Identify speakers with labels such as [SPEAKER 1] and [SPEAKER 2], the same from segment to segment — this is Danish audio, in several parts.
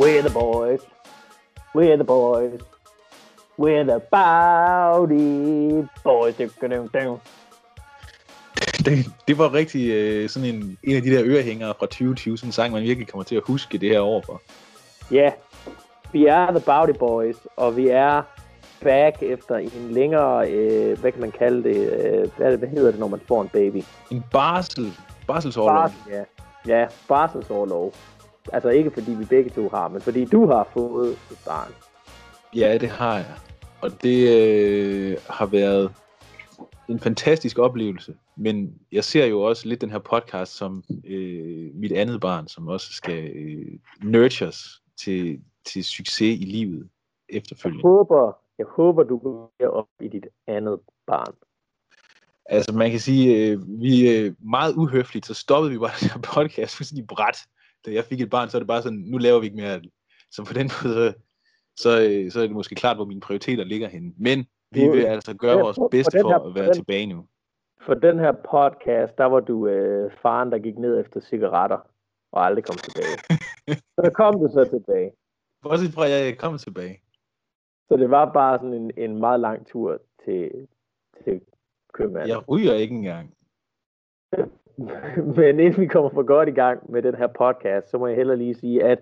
[SPEAKER 1] We're the boys. We're the boys. We're the Bowdy boys.
[SPEAKER 2] Det, det var rigtig øh, sådan en, en af de der ørehængere fra 2020, sådan en sang, man virkelig kommer til at huske det her år for.
[SPEAKER 1] Ja, vi er The Bowdy Boys, og vi er back efter en længere, øh, hvad kan man kalde det, øh, hvad, hvad hedder det, når man får en baby?
[SPEAKER 2] En barsel, barselsårlov.
[SPEAKER 1] Barsel, ja. Ja, barselsårlov. Altså ikke fordi vi begge to har, men fordi du har fået et barn.
[SPEAKER 2] Ja, det har jeg. Og det øh, har været en fantastisk oplevelse. Men jeg ser jo også lidt den her podcast som øh, mit andet barn, som også skal øh, nurtures til, til succes i livet efterfølgende.
[SPEAKER 1] Jeg håber, jeg håber, du går op i dit andet barn.
[SPEAKER 2] Altså man kan sige, øh, vi er meget uhøfligt, så stoppede vi bare den her podcast fuldstændig bræt. Da jeg fik et barn, så er det bare sådan, nu laver vi ikke mere af det. Så på den måde, så, så, øh, så er det måske klart, hvor mine prioriteter ligger henne. Men vi vil altså gøre vores bedste for at være tilbage nu.
[SPEAKER 1] For den her podcast, der var du øh, faren, der gik ned efter cigaretter og aldrig kom tilbage. så kom du så tilbage.
[SPEAKER 2] Bortset fra, at jeg kom tilbage.
[SPEAKER 1] Så det var bare sådan en, en meget lang tur til, til købmanden.
[SPEAKER 2] Jeg ryger ikke engang.
[SPEAKER 1] Men inden vi kommer for godt i gang med den her podcast, så må jeg heller lige sige, at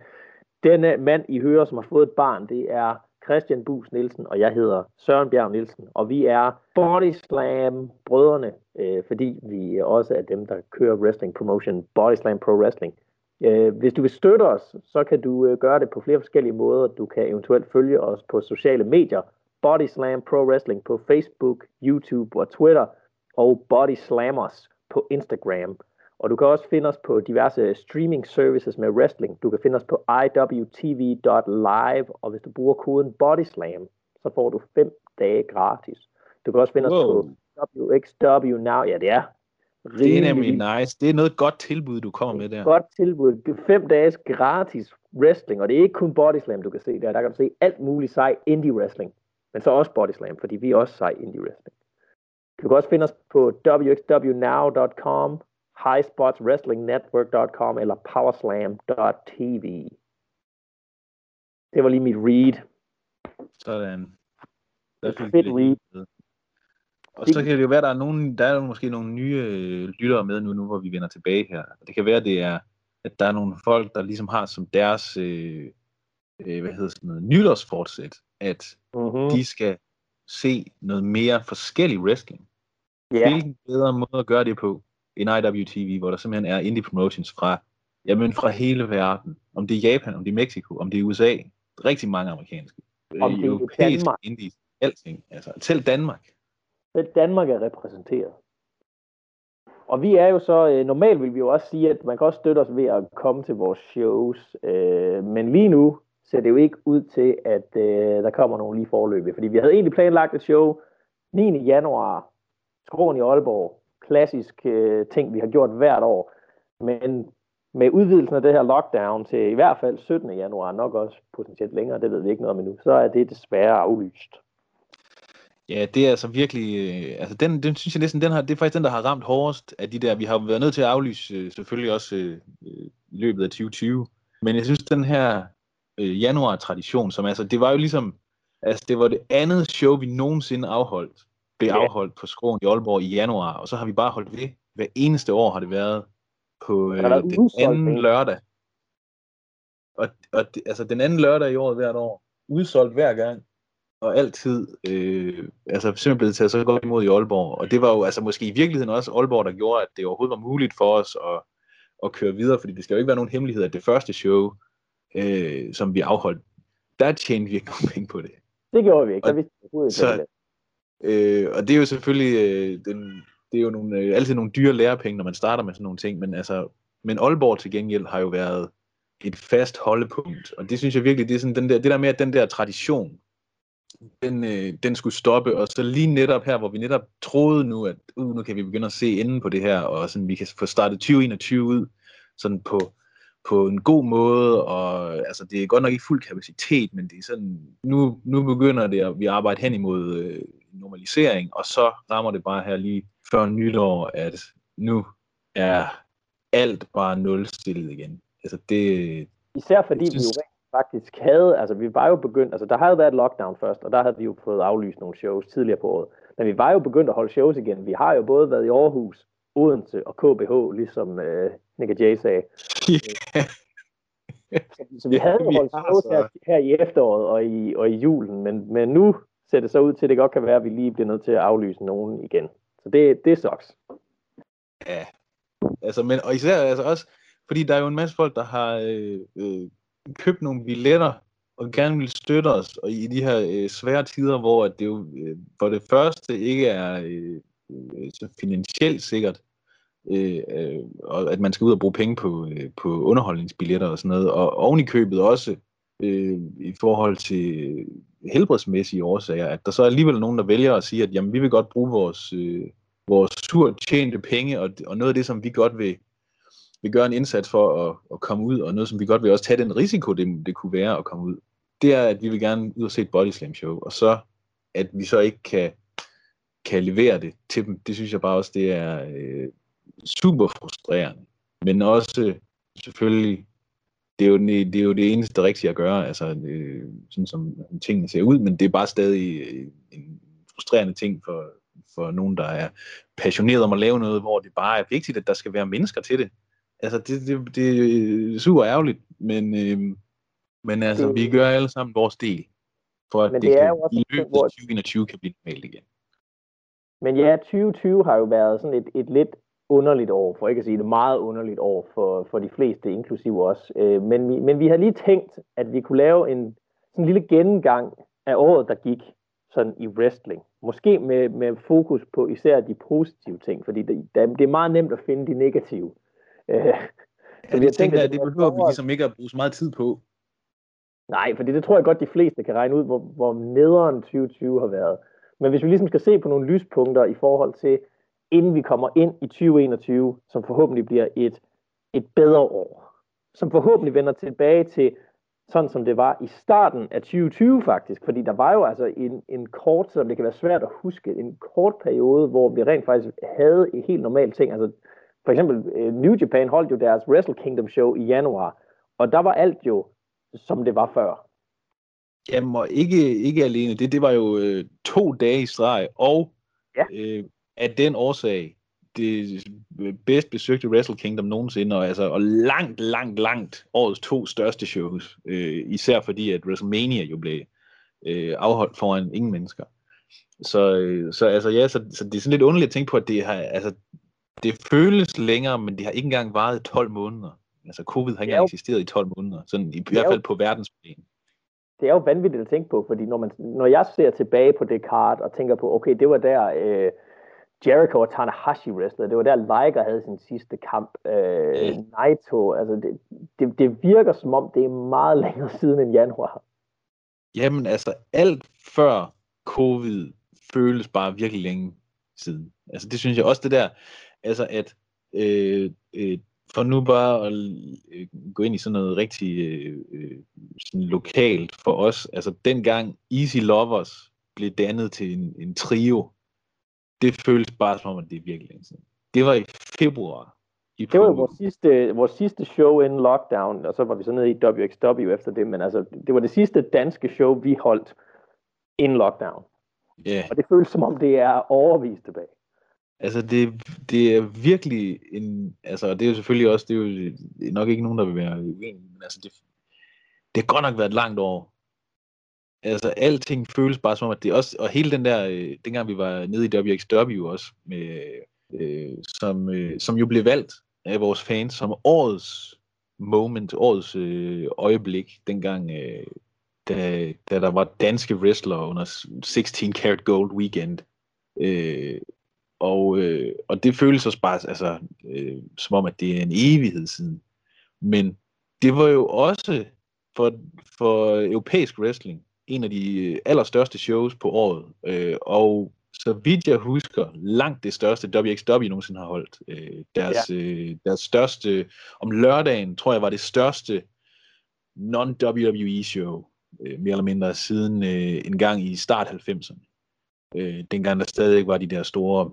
[SPEAKER 1] denne øh, mand, I hører, som har fået et barn, det er Christian Bus Nielsen, og jeg hedder Søren Bjerg Nielsen, og vi er Body Slam brødrene, øh, fordi vi også er dem, der kører wrestling promotion, Body Slam Pro Wrestling. Øh, hvis du vil støtte os, så kan du øh, gøre det på flere forskellige måder. Du kan eventuelt følge os på sociale medier, Body Slam Pro Wrestling på Facebook, YouTube og Twitter, og Body Slammers på Instagram. Og du kan også finde os på diverse streaming services med wrestling. Du kan finde os på iwtv.live, og hvis du bruger koden BODYSLAM, så får du 5 dage gratis. Du kan også finde wow. os på WXW Now. Ja, det er
[SPEAKER 2] det er nemlig nice. Det er noget godt tilbud, du kommer med der.
[SPEAKER 1] Godt tilbud. Fem dages gratis wrestling, og det er ikke kun bodyslam, du kan se der. Der kan du se alt muligt sej indie wrestling, men så også bodyslam, fordi vi er også sej indie wrestling. Du kan også finde os på wxwnow.com, highspotswrestlingnetwork.com eller powerslam.tv. Det var lige mit read.
[SPEAKER 2] Sådan.
[SPEAKER 1] Det er fedt read.
[SPEAKER 2] Og så kan det jo være, der er, nogen, der er måske nogle nye øh, lyttere med nu, nu, hvor vi vender tilbage her. Det kan være, det er, at der er nogle folk, der ligesom har som deres, øh, øh, hvad hedder sådan noget, nytårsfortsæt, at uh-huh. de skal se noget mere forskellig wrestling. Yeah. Hvilken bedre måde at gøre det på, end IWTV, hvor der simpelthen er indie promotions fra, jamen fra hele verden. Om det er Japan, om det er Mexico, om det er USA. Rigtig mange amerikanske.
[SPEAKER 1] Om det er europæiske Danmark.
[SPEAKER 2] indies, alting. Altså, til Danmark.
[SPEAKER 1] Selv Danmark er repræsenteret. Og vi er jo så, øh, normalt vil vi jo også sige, at man kan også støtte os ved at komme til vores shows, øh, men lige nu ser det jo ikke ud til, at øh, der kommer nogen lige forløb. Fordi vi havde egentlig planlagt et show 9. januar, Skråen i Aalborg, klassisk øh, ting, vi har gjort hvert år. Men med udvidelsen af det her lockdown til i hvert fald 17. januar, nok også potentielt længere, det ved vi ikke noget om endnu, så er det desværre aflyst.
[SPEAKER 2] Ja, det er altså virkelig, øh, altså den, den synes jeg næsten, den har, det er faktisk den, der har ramt hårdest af de der, vi har været nødt til at aflyse øh, selvfølgelig også øh, i løbet af 2020, men jeg synes den her øh, januar-tradition, som altså, det var jo ligesom, altså det var det andet show, vi nogensinde afholdt, blev yeah. afholdt på Skroen i Aalborg i januar, og så har vi bare holdt ved. Hver eneste år har det været på øh, den anden lørdag. Og, og det, altså den anden lørdag i år hvert år, udsolgt hver gang, og altid øh, altså simpelthen blevet taget så godt imod i Aalborg. Og det var jo altså måske i virkeligheden også Aalborg, der gjorde, at det overhovedet var muligt for os at, at køre videre, fordi det skal jo ikke være nogen hemmelighed, at det første show, øh, som vi afholdt, der tjente vi ikke nogen penge på det.
[SPEAKER 1] Det gjorde vi ikke, og, vi så,
[SPEAKER 2] øh, og det er jo selvfølgelig, øh, den, det er jo nogle, øh, altid nogle dyre lærepenge, når man starter med sådan nogle ting, men altså, men Aalborg til gengæld har jo været et fast holdepunkt, og det synes jeg virkelig, det er sådan den der, det der med, at den der tradition, den, øh, den skulle stoppe, og så lige netop her, hvor vi netop troede nu, at uh, nu kan vi begynde at se enden på det her, og sådan, vi kan få startet 2021 ud sådan på, på en god måde, og altså, det er godt nok ikke fuld kapacitet, men det er sådan, nu, nu begynder det, at vi arbejder hen imod øh, normalisering, og så rammer det bare her lige før nytår, at nu er alt bare nulstillet igen. Altså det,
[SPEAKER 1] Især fordi synes, vi jo faktisk havde, altså vi var jo begyndt, altså der havde været lockdown først, og der havde vi jo fået aflyst nogle shows tidligere på året. Men vi var jo begyndt at holde shows igen. Vi har jo både været i Aarhus, Odense og KBH, ligesom øh, Nick Jay sagde. så, så vi havde jo holdt shows her, her i efteråret og i, og i julen, men, men nu ser det så ud til, at det godt kan være, at vi lige bliver nødt til at aflyse nogen igen. Så det, det sucks.
[SPEAKER 2] Ja, altså, men, og især altså også, fordi der er jo en masse folk, der har øh, øh, købt nogle billetter og gerne vil støtte os og i de her øh, svære tider, hvor at det jo øh, for det første ikke er øh, øh så finansielt sikkert, øh, øh, og at man skal ud og bruge penge på, øh, på underholdningsbilletter og sådan noget, og oven i købet også øh, i forhold til helbredsmæssige årsager, at der så er alligevel nogen, der vælger at sige, at jamen, vi vil godt bruge vores, øh, vores surt tjente penge, og, og noget af det, som vi godt vil, vil gøre en indsats for at, at komme ud, og noget, som vi godt vil også tage den risiko, det, det kunne være at komme ud, det er, at vi vil gerne ud og se et body slam show, og så at vi så ikke kan, kan levere det til dem, det synes jeg bare også, det er øh, super frustrerende. Men også øh, selvfølgelig, det er, jo, det er jo det eneste rigtige at gøre, altså øh, sådan som tingene ser ud, men det er bare stadig en frustrerende ting for, for nogen, der er passioneret om at lave noget, hvor det bare er vigtigt, at der skal være mennesker til det. Altså, det, det, det er super ærgerligt, men, øh, men altså, det, vi gør alle sammen vores del, for at det, det kan, i løbet af 2021 kan blive normalt igen.
[SPEAKER 1] Men ja, 2020 har jo været sådan et, et lidt underligt år, for ikke at sige det meget underligt år for, for de fleste, inklusive os. Øh, men, vi, men vi har lige tænkt, at vi kunne lave en sådan en lille gennemgang af året, der gik sådan i wrestling. Måske med, med fokus på især de positive ting, fordi det, det er meget nemt at finde de negative.
[SPEAKER 2] Øh, ja, det, jeg tænker jeg, det behøver vi ligesom ikke at bruge så meget tid på.
[SPEAKER 1] Nej, for det tror jeg godt, de fleste kan regne ud, hvor, hvor nederen 2020 har været. Men hvis vi ligesom skal se på nogle lyspunkter i forhold til, inden vi kommer ind i 2021, som forhåbentlig bliver et, et bedre år, som forhåbentlig vender tilbage til sådan som det var i starten af 2020 faktisk, fordi der var jo altså en, en kort, som det kan være svært at huske, en kort periode, hvor vi rent faktisk havde et helt normalt ting. Altså for eksempel øh, New Japan holdt jo deres Wrestle Kingdom show i januar, og der var alt jo, som det var før.
[SPEAKER 2] Jamen, og ikke, ikke alene det, det var jo øh, to dage i streg, og ja. øh, af den årsag, det bedst besøgte Wrestle Kingdom nogensinde, og, altså, og langt, langt, langt årets to største shows, øh, især fordi at WrestleMania jo blev øh, afholdt foran ingen mennesker. Så, øh, så, altså, ja, så, så det er sådan lidt underligt at tænke på, at det har, altså, det føles længere, men det har ikke engang varet 12 måneder. Altså covid har ikke engang eksisteret i 12 måneder, sådan i, i hvert fald på verdensplan.
[SPEAKER 1] Det er jo vanvittigt at tænke på, fordi når, man, når jeg ser tilbage på det kart og tænker på, okay, det var der øh, Jericho og Tanahashi wrestlede, det var der Liger havde sin sidste kamp, øh, mm. Naito, altså det, det, det virker som om, det er meget længere siden end januar.
[SPEAKER 2] Jamen altså, alt før covid føles bare virkelig længe siden. Altså det synes jeg også det der, altså at øh, øh, for nu bare at øh, gå ind i sådan noget rigtig øh, øh, sådan lokalt for os, altså dengang Easy Lovers blev dannet til en, en trio, det føles bare som om, at det er virkelig længe siden. Det var i februar.
[SPEAKER 1] I det var vores sidste, vores sidste show inden lockdown, og så var vi så nede i WXW efter det, men altså, det var det sidste danske show, vi holdt inden lockdown. Yeah. Og det føles som om, det er overvist tilbage.
[SPEAKER 2] Altså, det, det er virkelig en... Altså, det er jo selvfølgelig også... Det er jo nok ikke nogen, der vil være uenige, men altså, det, det har godt nok været et langt år. Altså, alting føles bare som om, at det også... Og hele den der... Øh, dengang vi var nede i WXW også, med, øh, som, øh, som jo blev valgt af vores fans som årets moment, årets øh, øjeblik, dengang... Øh, da, da der var danske wrestlere under 16 Karat Gold Weekend. Øh, og, øh, og det føles også bare altså, øh, som om, at det er en evighed siden. Men det var jo også for, for europæisk wrestling en af de allerstørste shows på året. Øh, og så vidt jeg husker, langt det største WXW nogensinde har holdt. Øh, deres, ja. øh, deres største, om lørdagen, tror jeg, var det største non-WWE show, øh, mere eller mindre siden øh, en gang i start 90'erne. Øh, dengang der stadig var de der store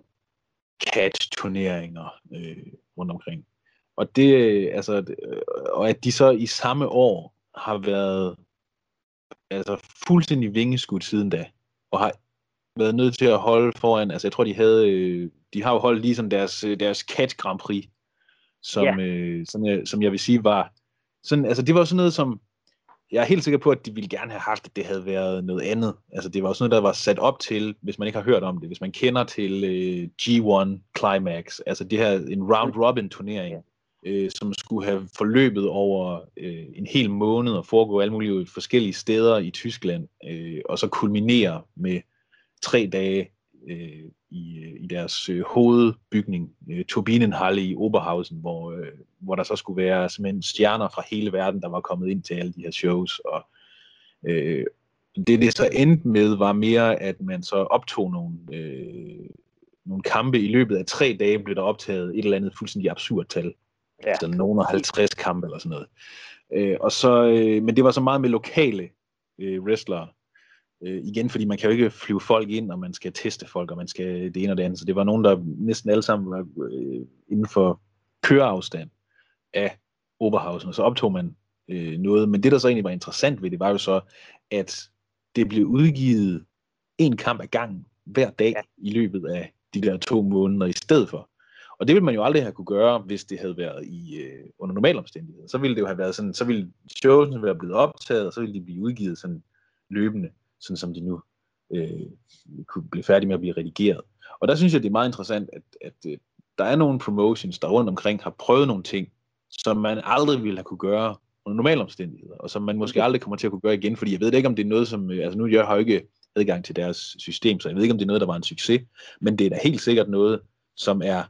[SPEAKER 2] catch-turneringer øh, rundt omkring. Og det, altså, øh, og at de så i samme år har været altså fuldstændig vingeskudt siden da, og har været nødt til at holde foran, altså jeg tror, de havde, øh, de har jo holdt lige sådan deres, øh, deres Cat Grand Prix, som, ja. øh, som, jeg, som jeg vil sige var, sådan, altså det var sådan noget som, jeg er helt sikker på, at de ville gerne have haft, at det havde været noget andet. Altså det var også noget, der var sat op til, hvis man ikke har hørt om det, hvis man kender til øh, G1 Climax, altså det her, en round-robin turnering, øh, som skulle have forløbet over øh, en hel måned og foregå alle mulige forskellige steder i Tyskland, øh, og så kulminere med tre dage øh, i, øh, i deres øh, hovedbygning, øh, Turbinenhalle i Oberhausen, hvor, øh, hvor der så skulle være simpelthen stjerner fra hele verden, der var kommet ind til alle de her shows. Og, øh, det, det så endte med, var mere, at man så optog nogle, øh, nogle kampe i løbet af tre dage, blev der optaget et eller andet fuldstændig absurd tal. Ja. Altså nogen af 50 kampe eller sådan noget. Øh, og så, øh, men det var så meget med lokale øh, wrestlere, Øh, igen, fordi man kan jo ikke flyve folk ind, og man skal teste folk, og man skal det ene og det andet. Så det var nogen, der næsten alle sammen var øh, inden for køreafstand af Oberhausen, og så optog man øh, noget. Men det, der så egentlig var interessant ved det, var jo så, at det blev udgivet en kamp ad gangen hver dag ja. i løbet af de der to måneder i stedet for. Og det ville man jo aldrig have kunne gøre, hvis det havde været i øh, under normale omstændigheder. Så ville det jo have været sådan, så ville showsene være blevet optaget, og så ville de blive udgivet sådan løbende sådan som de nu øh, kunne blive færdige med at blive redigeret. Og der synes jeg, det er meget interessant, at, at øh, der er nogle promotions, der rundt omkring har prøvet nogle ting, som man aldrig ville have kunne gøre under normale omstændigheder, og som man måske aldrig kommer til at kunne gøre igen, fordi jeg ved ikke, om det er noget, som, øh, altså nu jeg har jo ikke adgang til deres system, så jeg ved ikke, om det er noget, der var en succes, men det er da helt sikkert noget, som er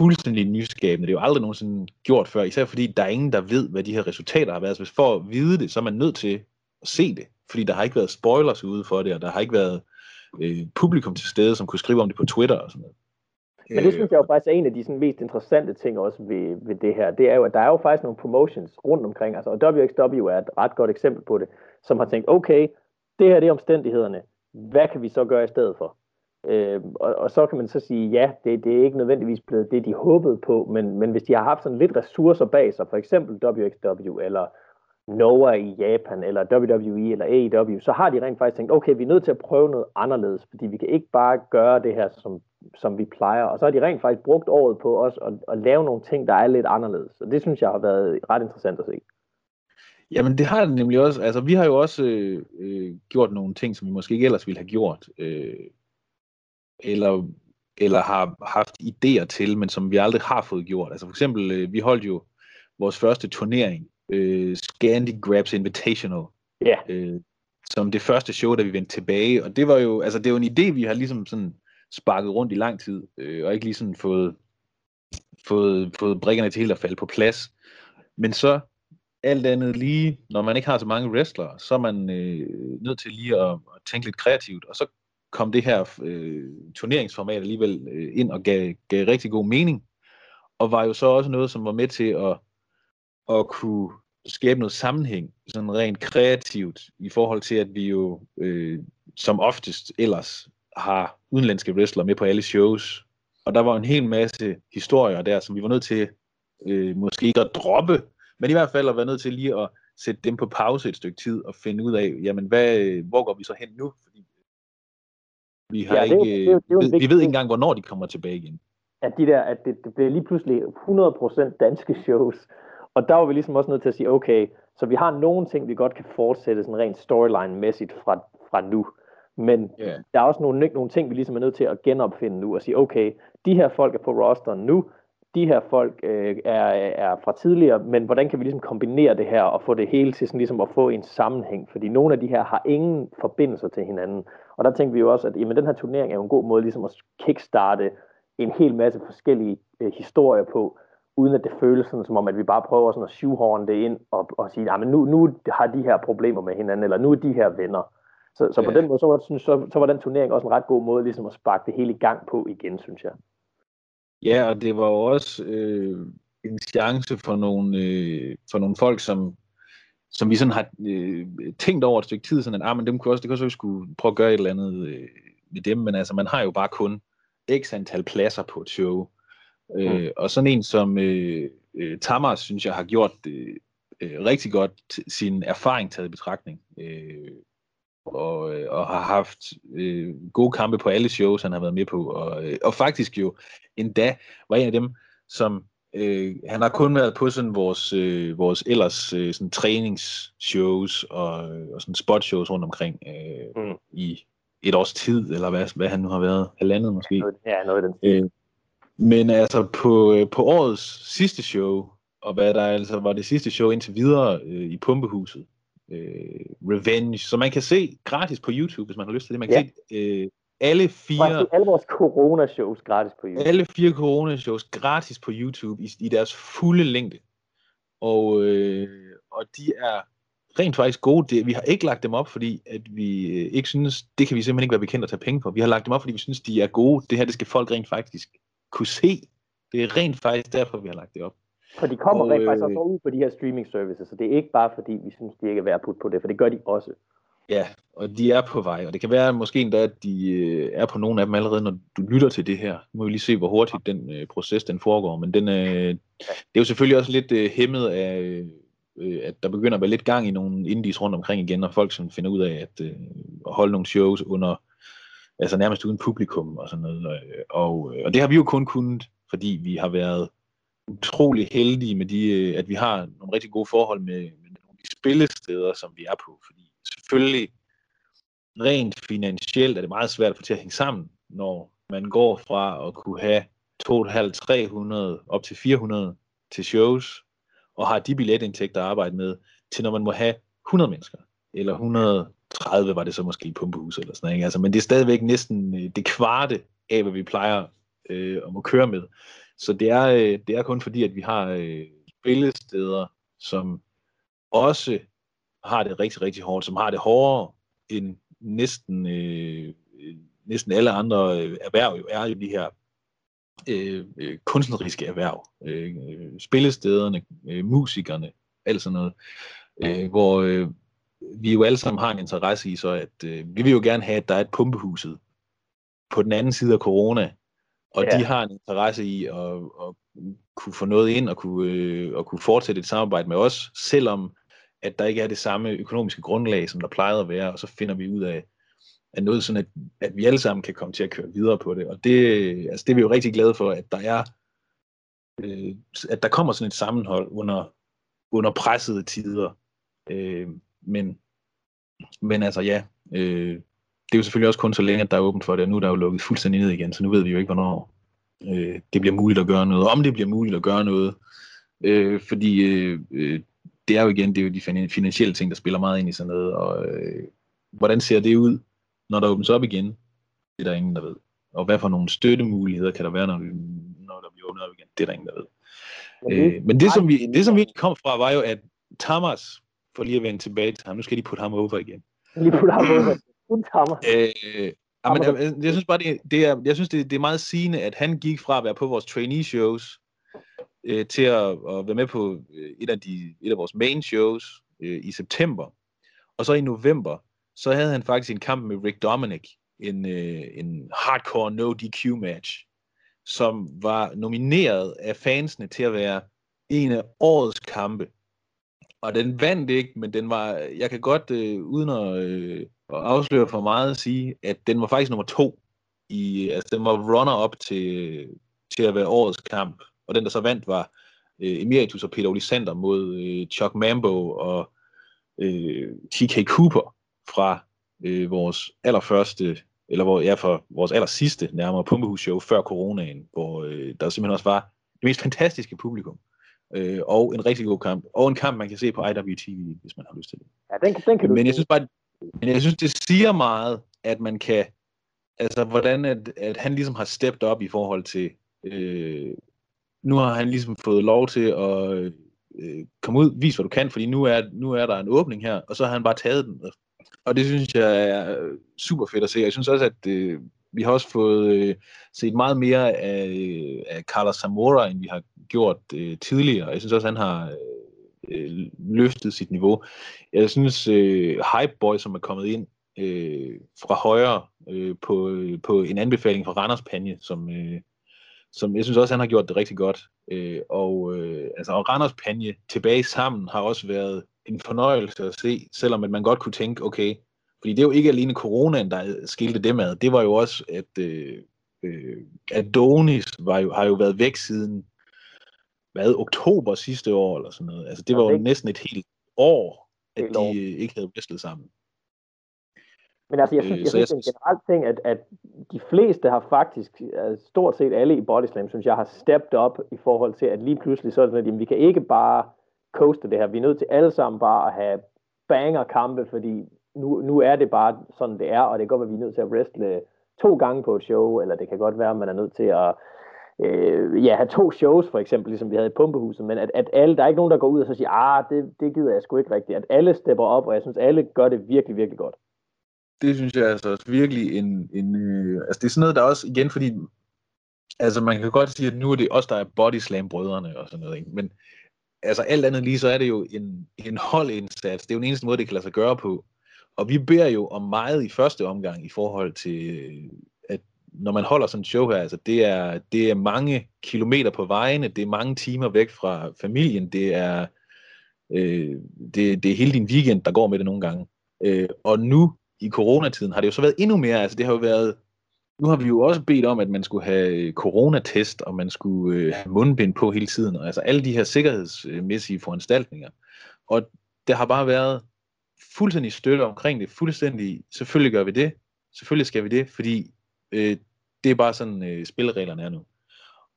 [SPEAKER 2] fuldstændig nyskabende. Det er jo aldrig nogensinde gjort før, især fordi der er ingen, der ved, hvad de her resultater har været. Så hvis for at vide det, så er man nødt til at se det fordi der har ikke været spoilers ude for det, og der har ikke været øh, publikum til stede, som kunne skrive om det på Twitter og sådan noget.
[SPEAKER 1] Men det synes jeg jo faktisk er en af de sådan, mest interessante ting også ved, ved det her. Det er jo, at der er jo faktisk nogle promotions rundt omkring. Altså, og WXW er et ret godt eksempel på det, som har tænkt, okay, det her det er omstændighederne. Hvad kan vi så gøre i stedet for? Øh, og, og så kan man så sige, ja, det, det er ikke nødvendigvis blevet det, de håbede på, men, men hvis de har haft sådan lidt ressourcer bag sig, for eksempel WXW eller Noah i Japan, eller WWE, eller AEW, så har de rent faktisk tænkt, okay, vi er nødt til at prøve noget anderledes, fordi vi kan ikke bare gøre det her, som, som vi plejer. Og så har de rent faktisk brugt året på os at, at lave nogle ting, der er lidt anderledes. Og det synes jeg har været ret interessant at se.
[SPEAKER 2] Jamen det har det nemlig også. Altså vi har jo også øh, øh, gjort nogle ting, som vi måske ikke ellers ville have gjort. Øh, eller, eller har haft idéer til, men som vi aldrig har fået gjort. Altså for eksempel, øh, vi holdt jo vores første turnering øh, Scandi Grabs Invitational.
[SPEAKER 1] Yeah.
[SPEAKER 2] Øh, som det første show, da vi vendte tilbage. Og det var jo, altså det er jo en idé, vi har ligesom sådan sparket rundt i lang tid, øh, og ikke lige sådan fået, fået, fået brikkerne til helt at falde på plads. Men så alt andet lige, når man ikke har så mange wrestlere, så er man øh, nødt til lige at, at tænke lidt kreativt, og så kom det her øh, turneringsformat alligevel øh, ind og gav, gav rigtig god mening, og var jo så også noget, som var med til at at kunne skabe noget sammenhæng, sådan rent kreativt, i forhold til, at vi jo øh, som oftest ellers har udenlandske wrestlere med på alle shows. Og der var en hel masse historier der, som vi var nødt til øh, måske ikke at droppe, men i hvert fald at være nødt til lige at sætte dem på pause et stykke tid og finde ud af, jamen hvad, øh, hvor går vi så hen nu? Fordi vi har ja, det, ikke, det, det, det, vi, vi ved ikke engang, hvornår de kommer tilbage igen.
[SPEAKER 1] At, de der, at det, det bliver lige pludselig 100% danske shows, og der var vi ligesom også nødt til at sige, okay, så vi har nogle ting, vi godt kan fortsætte sådan rent storyline-mæssigt fra, fra nu. Men yeah. der er også nogle, nogle ting, vi ligesom er nødt til at genopfinde nu og sige, okay, de her folk er på rosteren nu, de her folk øh, er, er fra tidligere, men hvordan kan vi ligesom kombinere det her og få det hele til sådan ligesom at få en sammenhæng? Fordi nogle af de her har ingen forbindelser til hinanden. Og der tænker vi jo også, at jamen, den her turnering er jo en god måde ligesom at kickstarte en hel masse forskellige øh, historier på, uden at det føles sådan, som om, at vi bare prøver sådan at shoehorn det ind og, og sige, at nu, nu har de her problemer med hinanden, eller nu er de her venner. Så, så på den måde, så var, synes, så, så var den turnering også en ret god måde ligesom at sparke det hele i gang på igen, synes jeg.
[SPEAKER 2] Ja, og det var også øh, en chance for nogle, øh, for nogle folk, som, som vi sådan har øh, tænkt over et stykke tid, sådan at ah, men dem kunne også, det kunne også, vi skulle prøve at gøre et eller andet øh, med dem, men altså man har jo bare kun x antal pladser på et show, Mm. Øh, og sådan en som øh, øh, Tamar, synes jeg, har gjort det øh, rigtig godt sin erfaring taget i betragtning. Øh, og, øh, og har haft øh, gode kampe på alle shows, han har været med på. Og, øh, og faktisk jo endda var en af dem, som øh, han har kun været på sådan vores, øh, vores ellers øh, sådan træningsshows og, og sådan spotshows rundt omkring øh, mm. i et års tid, eller hvad, hvad han nu har været, halvandet måske.
[SPEAKER 1] Ja, noget af den.
[SPEAKER 2] Øh, men altså på, øh, på årets sidste show, og hvad der altså var det sidste show indtil videre øh, i Pumpehuset, øh, Revenge, som man kan se gratis på YouTube, hvis man har lyst til det. Man kan ja. se øh, alle fire...
[SPEAKER 1] Alle vores corona-shows gratis på YouTube.
[SPEAKER 2] Alle fire corona-shows gratis på YouTube i, i deres fulde længde. Og, øh, og de er rent faktisk gode. Det, vi har ikke lagt dem op, fordi at vi øh, ikke synes, det kan vi simpelthen ikke være bekendt at tage penge for. Vi har lagt dem op, fordi vi synes, de er gode. Det her, det skal folk rent faktisk kunne se. Det er rent faktisk derfor, vi har lagt det op.
[SPEAKER 1] For de kommer og, rent faktisk også ud på de her streaming services, så det er ikke bare fordi, vi synes, de ikke er værd at putte på det, for det gør de også.
[SPEAKER 2] Ja, og de er på vej, og det kan være måske endda, at de øh, er på nogle af dem allerede, når du lytter til det her. Nu må vi lige se, hvor hurtigt den øh, proces den foregår, men den, øh, det er jo selvfølgelig også lidt øh, hæmmet af, øh, at der begynder at være lidt gang i nogle indies rundt omkring igen, og folk som finder ud af at, øh, at holde nogle shows under, altså nærmest uden publikum og sådan noget. Og, og det har vi jo kun kunnet, fordi vi har været utrolig heldige med de, øh, at vi har nogle rigtig gode forhold med, med nogle af de spillesteder, som vi er på. Fordi selvfølgelig rent finansielt er det meget svært at få til at hænge sammen, når man går fra at kunne have 2,5-300 op til 400 til shows, og har de billetindtægter at arbejde med, til når man må have 100 mennesker, eller 130 var det så måske i pumpehus eller sådan noget. Altså, men det er stadigvæk næsten øh, det kvarte af, hvad vi plejer øh, at må køre med. Så det er, øh, det er kun fordi, at vi har øh, spillesteder, som også har det rigtig, rigtig hårdt, som har det hårdere end næsten, øh, næsten alle andre øh, erhverv jo er jo de her øh, øh, kunstneriske erhverv. Øh, spillestederne, øh, musikerne, alt sådan noget. Øh, hvor øh, vi jo alle sammen har en interesse i, så at øh, vi vil jo gerne have, at der er et pumpehuset på den anden side af corona, og ja. de har en interesse i at, at kunne få noget ind og kunne, øh, og kunne fortsætte et samarbejde med os, selvom at der ikke er det samme økonomiske grundlag, som der plejede at være, og så finder vi ud af, at noget sådan, at, at vi alle sammen kan komme til at køre videre på det. Og det, altså det er vi jo rigtig glade for, at der er, øh, at der kommer sådan et sammenhold under, under pressede tider. Øh, men, men altså ja, øh, det er jo selvfølgelig også kun så længe, at der er åbent for det, og nu er der jo lukket fuldstændig ned igen, så nu ved vi jo ikke, hvornår øh, det bliver muligt at gøre noget, om det bliver muligt at gøre noget, øh, fordi øh, øh, det er jo igen, det er jo de finansielle ting, der spiller meget ind i sådan noget, og øh, hvordan ser det ud, når der åbnes op igen? Det er der ingen, der ved. Og hvad for nogle støttemuligheder kan der være, når, når der bliver åbnet op igen? Det er der ingen, der ved. Øh, men det som, vi, det, som vi kom fra, var jo, at Thomas, for lige at vende tilbage til ham, nu skal de putte ham over igen.
[SPEAKER 1] Lige putte ham over kun Thomas.
[SPEAKER 2] Øh, men jeg, jeg, synes bare, det, det er, jeg synes, det, det er meget sigende, at han gik fra at være på vores trainee shows, øh, til at, at være med på øh, et af, de, et af vores main shows øh, i september. Og så i november, så havde han faktisk en kamp med Rick Dominic, en, øh, en hardcore no DQ match, som var nomineret af fansene til at være en af årets kampe. Og den vandt ikke, men den var, jeg kan godt, øh, uden at, øh, at afsløre for meget at sige, at den var faktisk nummer to. I, altså den var runner-up til, til at være årets kamp. Og den, der så vandt, var øh, Emeritus og Peter Olisander mod øh, Chuck Mambo og øh, TK Cooper fra øh, vores allerførste, eller hvor, ja, for vores aller sidste nærmere pumpehusshow før coronaen, hvor øh, der simpelthen også var det mest fantastiske publikum øh, og en rigtig god kamp, og en kamp, man kan se på IWTV, hvis man har lyst til det.
[SPEAKER 1] Ja, den, den kan du
[SPEAKER 2] Men jeg synes bare, men jeg synes, det siger meget, at man kan, altså hvordan at, at han ligesom har steppet op i forhold til, øh, nu har han ligesom fået lov til at øh, komme ud, vis hvad du kan, fordi nu er, nu er der en åbning her, og så har han bare taget den. Og det synes jeg er øh, super fedt at se. Jeg synes også, at øh, vi har også fået øh, set meget mere af, øh, af Carlos Zamora, end vi har gjort øh, tidligere. Jeg synes også, han har øh, øh, løftet sit niveau. Jeg synes, øh, Hypeboy, som er kommet ind øh, fra højre øh, på, på en anbefaling fra Randers Panje, som, øh, som jeg synes også, han har gjort det rigtig godt. Øh, og, øh, altså, og Randers Panje tilbage sammen har også været en fornøjelse at se, selvom at man godt kunne tænke, okay, fordi det er jo ikke alene coronaen, der skilte det med. Det var jo også, at, øh, øh, Adonis var jo, har jo været væk siden hvad, oktober sidste år, eller sådan noget. Altså, det var jo næsten et helt år, at de år. ikke havde wrestlet sammen.
[SPEAKER 1] Men altså, jeg synes, øh, jeg synes jeg... en generel ting, at, at de fleste har faktisk, øh, stort set alle i Bodyslam, synes jeg, har stepped op i forhold til, at lige pludselig så er det sådan, at vi kan ikke bare coaste det her. Vi er nødt til alle sammen bare at have banger-kampe, fordi nu, nu er det bare sådan, det er, og det kan godt være, at vi er nødt til at wrestle øh, to gange på et show, eller det kan godt være, at man er nødt til at øh, ja, have to shows for eksempel, ligesom vi havde i Pumpehuset, men at, at alle, der er ikke nogen, der går ud og så siger, ah, det, det gider jeg sgu ikke rigtigt. At alle stepper op, og jeg synes, alle gør det virkelig, virkelig godt.
[SPEAKER 2] Det synes jeg altså også virkelig en, en øh, altså det er sådan noget, der også, igen fordi, altså man kan godt sige, at nu er det os, der er bodyslam-brødrene og sådan noget, ikke? men altså alt andet lige, så er det jo en, en holdindsats. Det er jo den eneste måde, det kan lade sig gøre på. Og vi beder jo om meget i første omgang i forhold til, at når man holder sådan et show her, altså det er, det er mange kilometer på vejene, det er mange timer væk fra familien, det er, øh, det, det er hele din weekend, der går med det nogle gange. Øh, og nu i coronatiden har det jo så været endnu mere, altså det har jo været, nu har vi jo også bedt om, at man skulle have øh, coronatest, og man skulle øh, have mundbind på hele tiden, og altså alle de her sikkerhedsmæssige foranstaltninger. Og det har bare været fuldstændig støtte omkring det, fuldstændig, selvfølgelig gør vi det, selvfølgelig skal vi det, fordi øh, det er bare sådan, øh, spillereglerne er nu.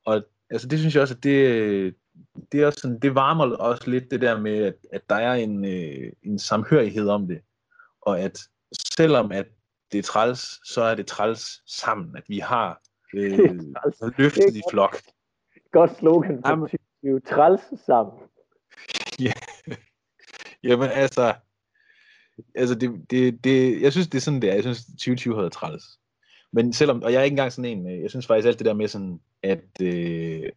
[SPEAKER 2] Og altså, det synes jeg også, at det, øh, det, er også sådan, det varmer også lidt det der med, at, at der er en, øh, en samhørighed om det, og at selvom at det er træls, så er det træls sammen, at vi har øh, løftet i flok.
[SPEAKER 1] Godt slogan for 2020. Træls sammen.
[SPEAKER 2] ja. Jamen altså, altså det, det, det, jeg synes, det er sådan, det er. Jeg synes, 2020 har været træls. Men selvom, og jeg er ikke engang sådan en, øh, jeg synes faktisk alt det der med sådan, at øh,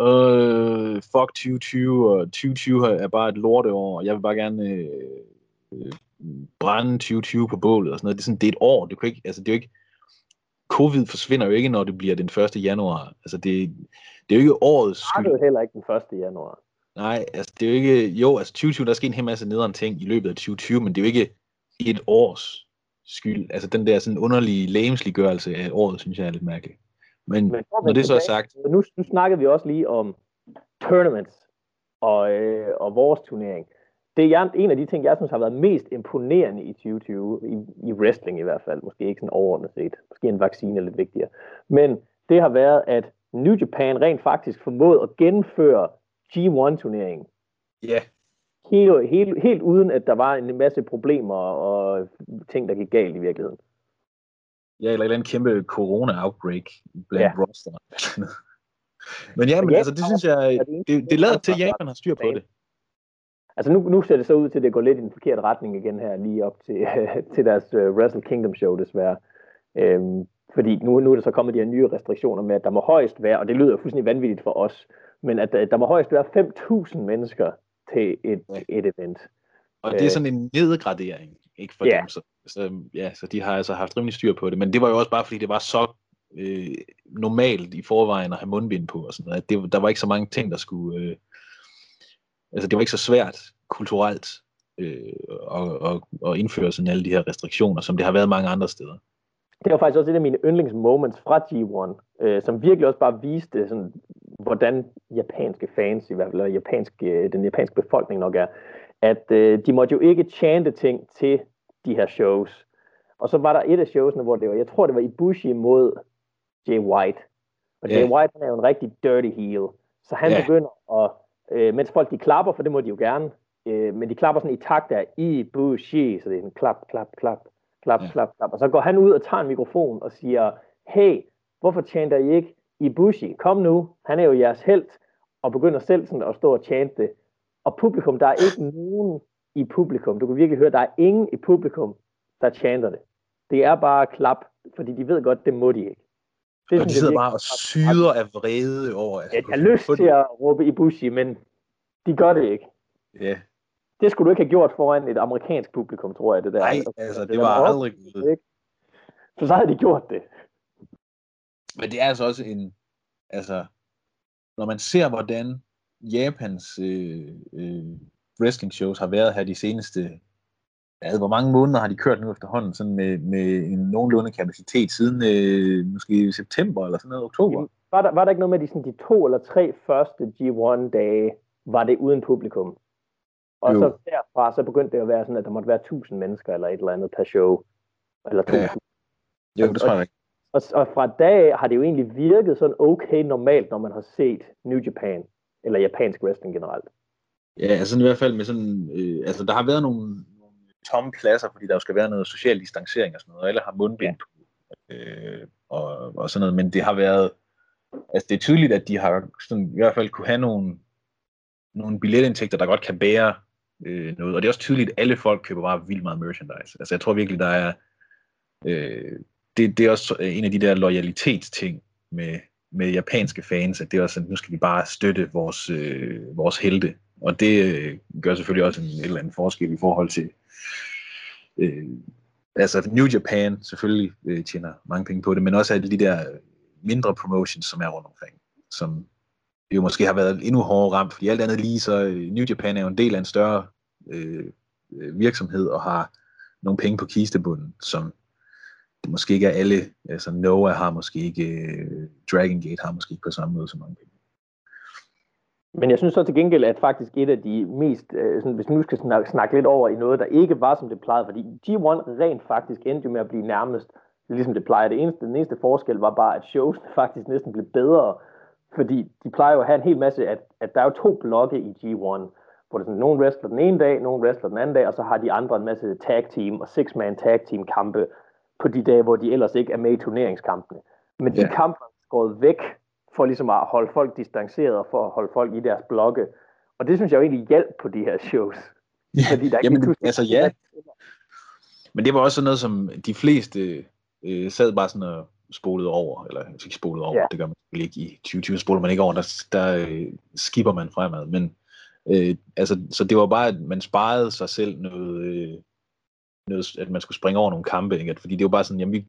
[SPEAKER 2] øh, fuck 2020, og 2020 er bare et lorteår, og jeg vil bare gerne øh, brænde 2020 på bålet og sådan noget. Det er sådan, det er et år. Det, kan ikke, altså, det er jo ikke, covid forsvinder jo ikke, når det bliver den 1. januar. Altså, det, det er jo ikke årets skyld.
[SPEAKER 1] Det er jo heller ikke den 1. januar.
[SPEAKER 2] Nej, altså det er jo ikke, jo, altså 2020, der er sket en hel masse nederen ting i løbet af 2020, men det er jo ikke et års skyld. Altså den der sådan underlige lægemsliggørelse af året, synes jeg er lidt mærkeligt. Men, men når det så er sagt...
[SPEAKER 1] Nu, nu snakkede vi også lige om tournaments og, øh, og vores turnering. Det er en af de ting, jeg synes har været mest imponerende i 2020, i, i wrestling i hvert fald, måske ikke sådan overordnet set, måske en vaccine er lidt vigtigere, men det har været, at New Japan rent faktisk formåede at genføre G1-turneringen.
[SPEAKER 2] Ja. Yeah.
[SPEAKER 1] Helt, helt, helt uden, at der var en masse problemer og ting, der gik galt i virkeligheden.
[SPEAKER 2] Ja, eller et eller andet kæmpe corona-outbreak blandt ja. roster. men ja, men ja, altså, det synes jeg, det, det lader til, at Japan har styr på det.
[SPEAKER 1] Altså nu, nu ser det så ud til, at det går lidt i den forkerte retning igen her, lige op til, til deres uh, Wrestle Kingdom show desværre. Øhm, fordi nu, nu er der så kommet de her nye restriktioner med, at der må højst være, og det lyder fuldstændig vanvittigt for os, men at der, må højst være 5.000 mennesker til et, et event.
[SPEAKER 2] Og det er øh. sådan en nedgradering, ikke for ja. dem. Så, så, ja, så de har altså haft rimelig styr på det. Men det var jo også bare, fordi det var så øh, normalt i forvejen at have mundbind på og sådan noget. Det, der var ikke så mange ting, der skulle... Øh, altså det var ikke så svært kulturelt øh, at, at, at indføre sådan alle de her restriktioner, som det har været mange andre steder
[SPEAKER 1] det var faktisk også et af mine yndlingsmoments fra G1, øh, som virkelig også bare viste, sådan, hvordan japanske fans, i hvert fald eller japanske, øh, den japanske befolkning nok er, at øh, de måtte jo ikke chante ting til de her shows. Og så var der et af showsene, hvor det var, jeg tror det var Ibushi mod Jay White. Og yeah. Jay White han er jo en rigtig dirty heel. Så han yeah. begynder at, øh, mens folk de klapper, for det må de jo gerne, øh, men de klapper sådan i takt af Ibushi, så det er en klap, klap, klap, klap, ja. klap, klap. Og så går han ud og tager en mikrofon og siger, hey, hvorfor chanter I ikke Ibushi? Kom nu, han er jo jeres held, og begynder selv sådan at stå og chante det. Og publikum, der er ikke nogen i publikum. Du kan virkelig høre, der er ingen i publikum, der chanter det. Det er bare klap, fordi de ved godt, det må de ikke.
[SPEAKER 2] Det, og de sidder bare og syder af vrede over.
[SPEAKER 1] Ja, jeg har lyst til at råbe Ibushi, men de gør det ikke.
[SPEAKER 2] Ja,
[SPEAKER 1] det skulle du ikke have gjort foran et amerikansk publikum, tror jeg, det der.
[SPEAKER 2] Nej, altså, det, det var aldrig
[SPEAKER 1] gået. Så så havde de gjort det.
[SPEAKER 2] Men det er altså også en, altså, når man ser, hvordan Japans øh, øh, wrestling shows har været her de seneste, altså, hvor mange måneder har de kørt nu efterhånden, sådan med, med en nogenlunde kapacitet siden øh, måske september eller sådan noget, oktober?
[SPEAKER 1] Var der, var der ikke noget med de, sådan, de to eller tre første G1-dage, var det uden publikum? Og jo. så derfra, så begyndte det at være sådan, at der måtte være 1000 mennesker eller et eller andet per show. Eller 2000. Ja.
[SPEAKER 2] Jo, det tror jeg ikke.
[SPEAKER 1] Og, og fra dag har det jo egentlig virket sådan okay normalt, når man har set New Japan, eller japansk wrestling generelt.
[SPEAKER 2] Ja, altså i hvert fald med sådan, øh, altså der har været nogle tomme pladser, fordi der jo skal være noget social distancering og sådan noget, og alle har mundbind på, øh, og, og sådan noget, men det har været, altså det er tydeligt, at de har sådan, i hvert fald kunne have nogle, nogle billetindtægter, der godt kan bære øh, noget, og det er også tydeligt, at alle folk køber bare vildt meget merchandise. Altså jeg tror virkelig, der er, øh, det, det er også en af de der loyalitetsting med, med japanske fans, at det er også, at nu skal vi bare støtte vores, øh, vores helte. Og det øh, gør selvfølgelig også en, en eller anden forskel i forhold til, øh, altså New Japan selvfølgelig øh, tjener mange penge på det, men også alle de der mindre promotions, som er rundt omkring, som jo måske har været endnu hårdere ramt, fordi alt andet lige, så øh, New Japan er jo en del af en større øh, øh, virksomhed og har nogle penge på kistebunden, som måske ikke er alle, altså Noah har måske ikke, øh, Dragon Gate har måske ikke på samme måde så mange penge.
[SPEAKER 1] Men jeg synes så til gengæld, at faktisk et af de mest, øh, sådan, hvis vi nu skal snakke, snakke lidt over i noget, der ikke var, som det plejede, fordi G1 rent faktisk endte med at blive nærmest, ligesom det plejer. Det eneste, den eneste forskel var bare, at shows faktisk næsten blev bedre, fordi de plejer jo at have en hel masse, at, at der er jo to blokke i G1, hvor det er sådan, nogle wrestler den ene dag, nogle wrestler den anden dag, og så har de andre en masse tag team og six-man tag team kampe, på de dage, hvor de ellers ikke er med i turneringskampene. Men de ja. kampe er skåret væk for ligesom at holde folk distanceret og for at holde folk i deres blokke. Og det synes jeg jo egentlig hjælp på de her shows.
[SPEAKER 2] Ja, Fordi der jamen, pludselig... altså ja. Men det var også noget, som de fleste øh, sad bare sådan og spolede over, eller fik spolet over, ja. det gør man ikke i 2020, spoler man ikke over, der, der øh, skipper man fremad, men øh, altså, så det var bare, at man sparede sig selv noget, øh, noget, at man skulle springe over nogle kampe, ikke? fordi det jo bare sådan, jamen vi,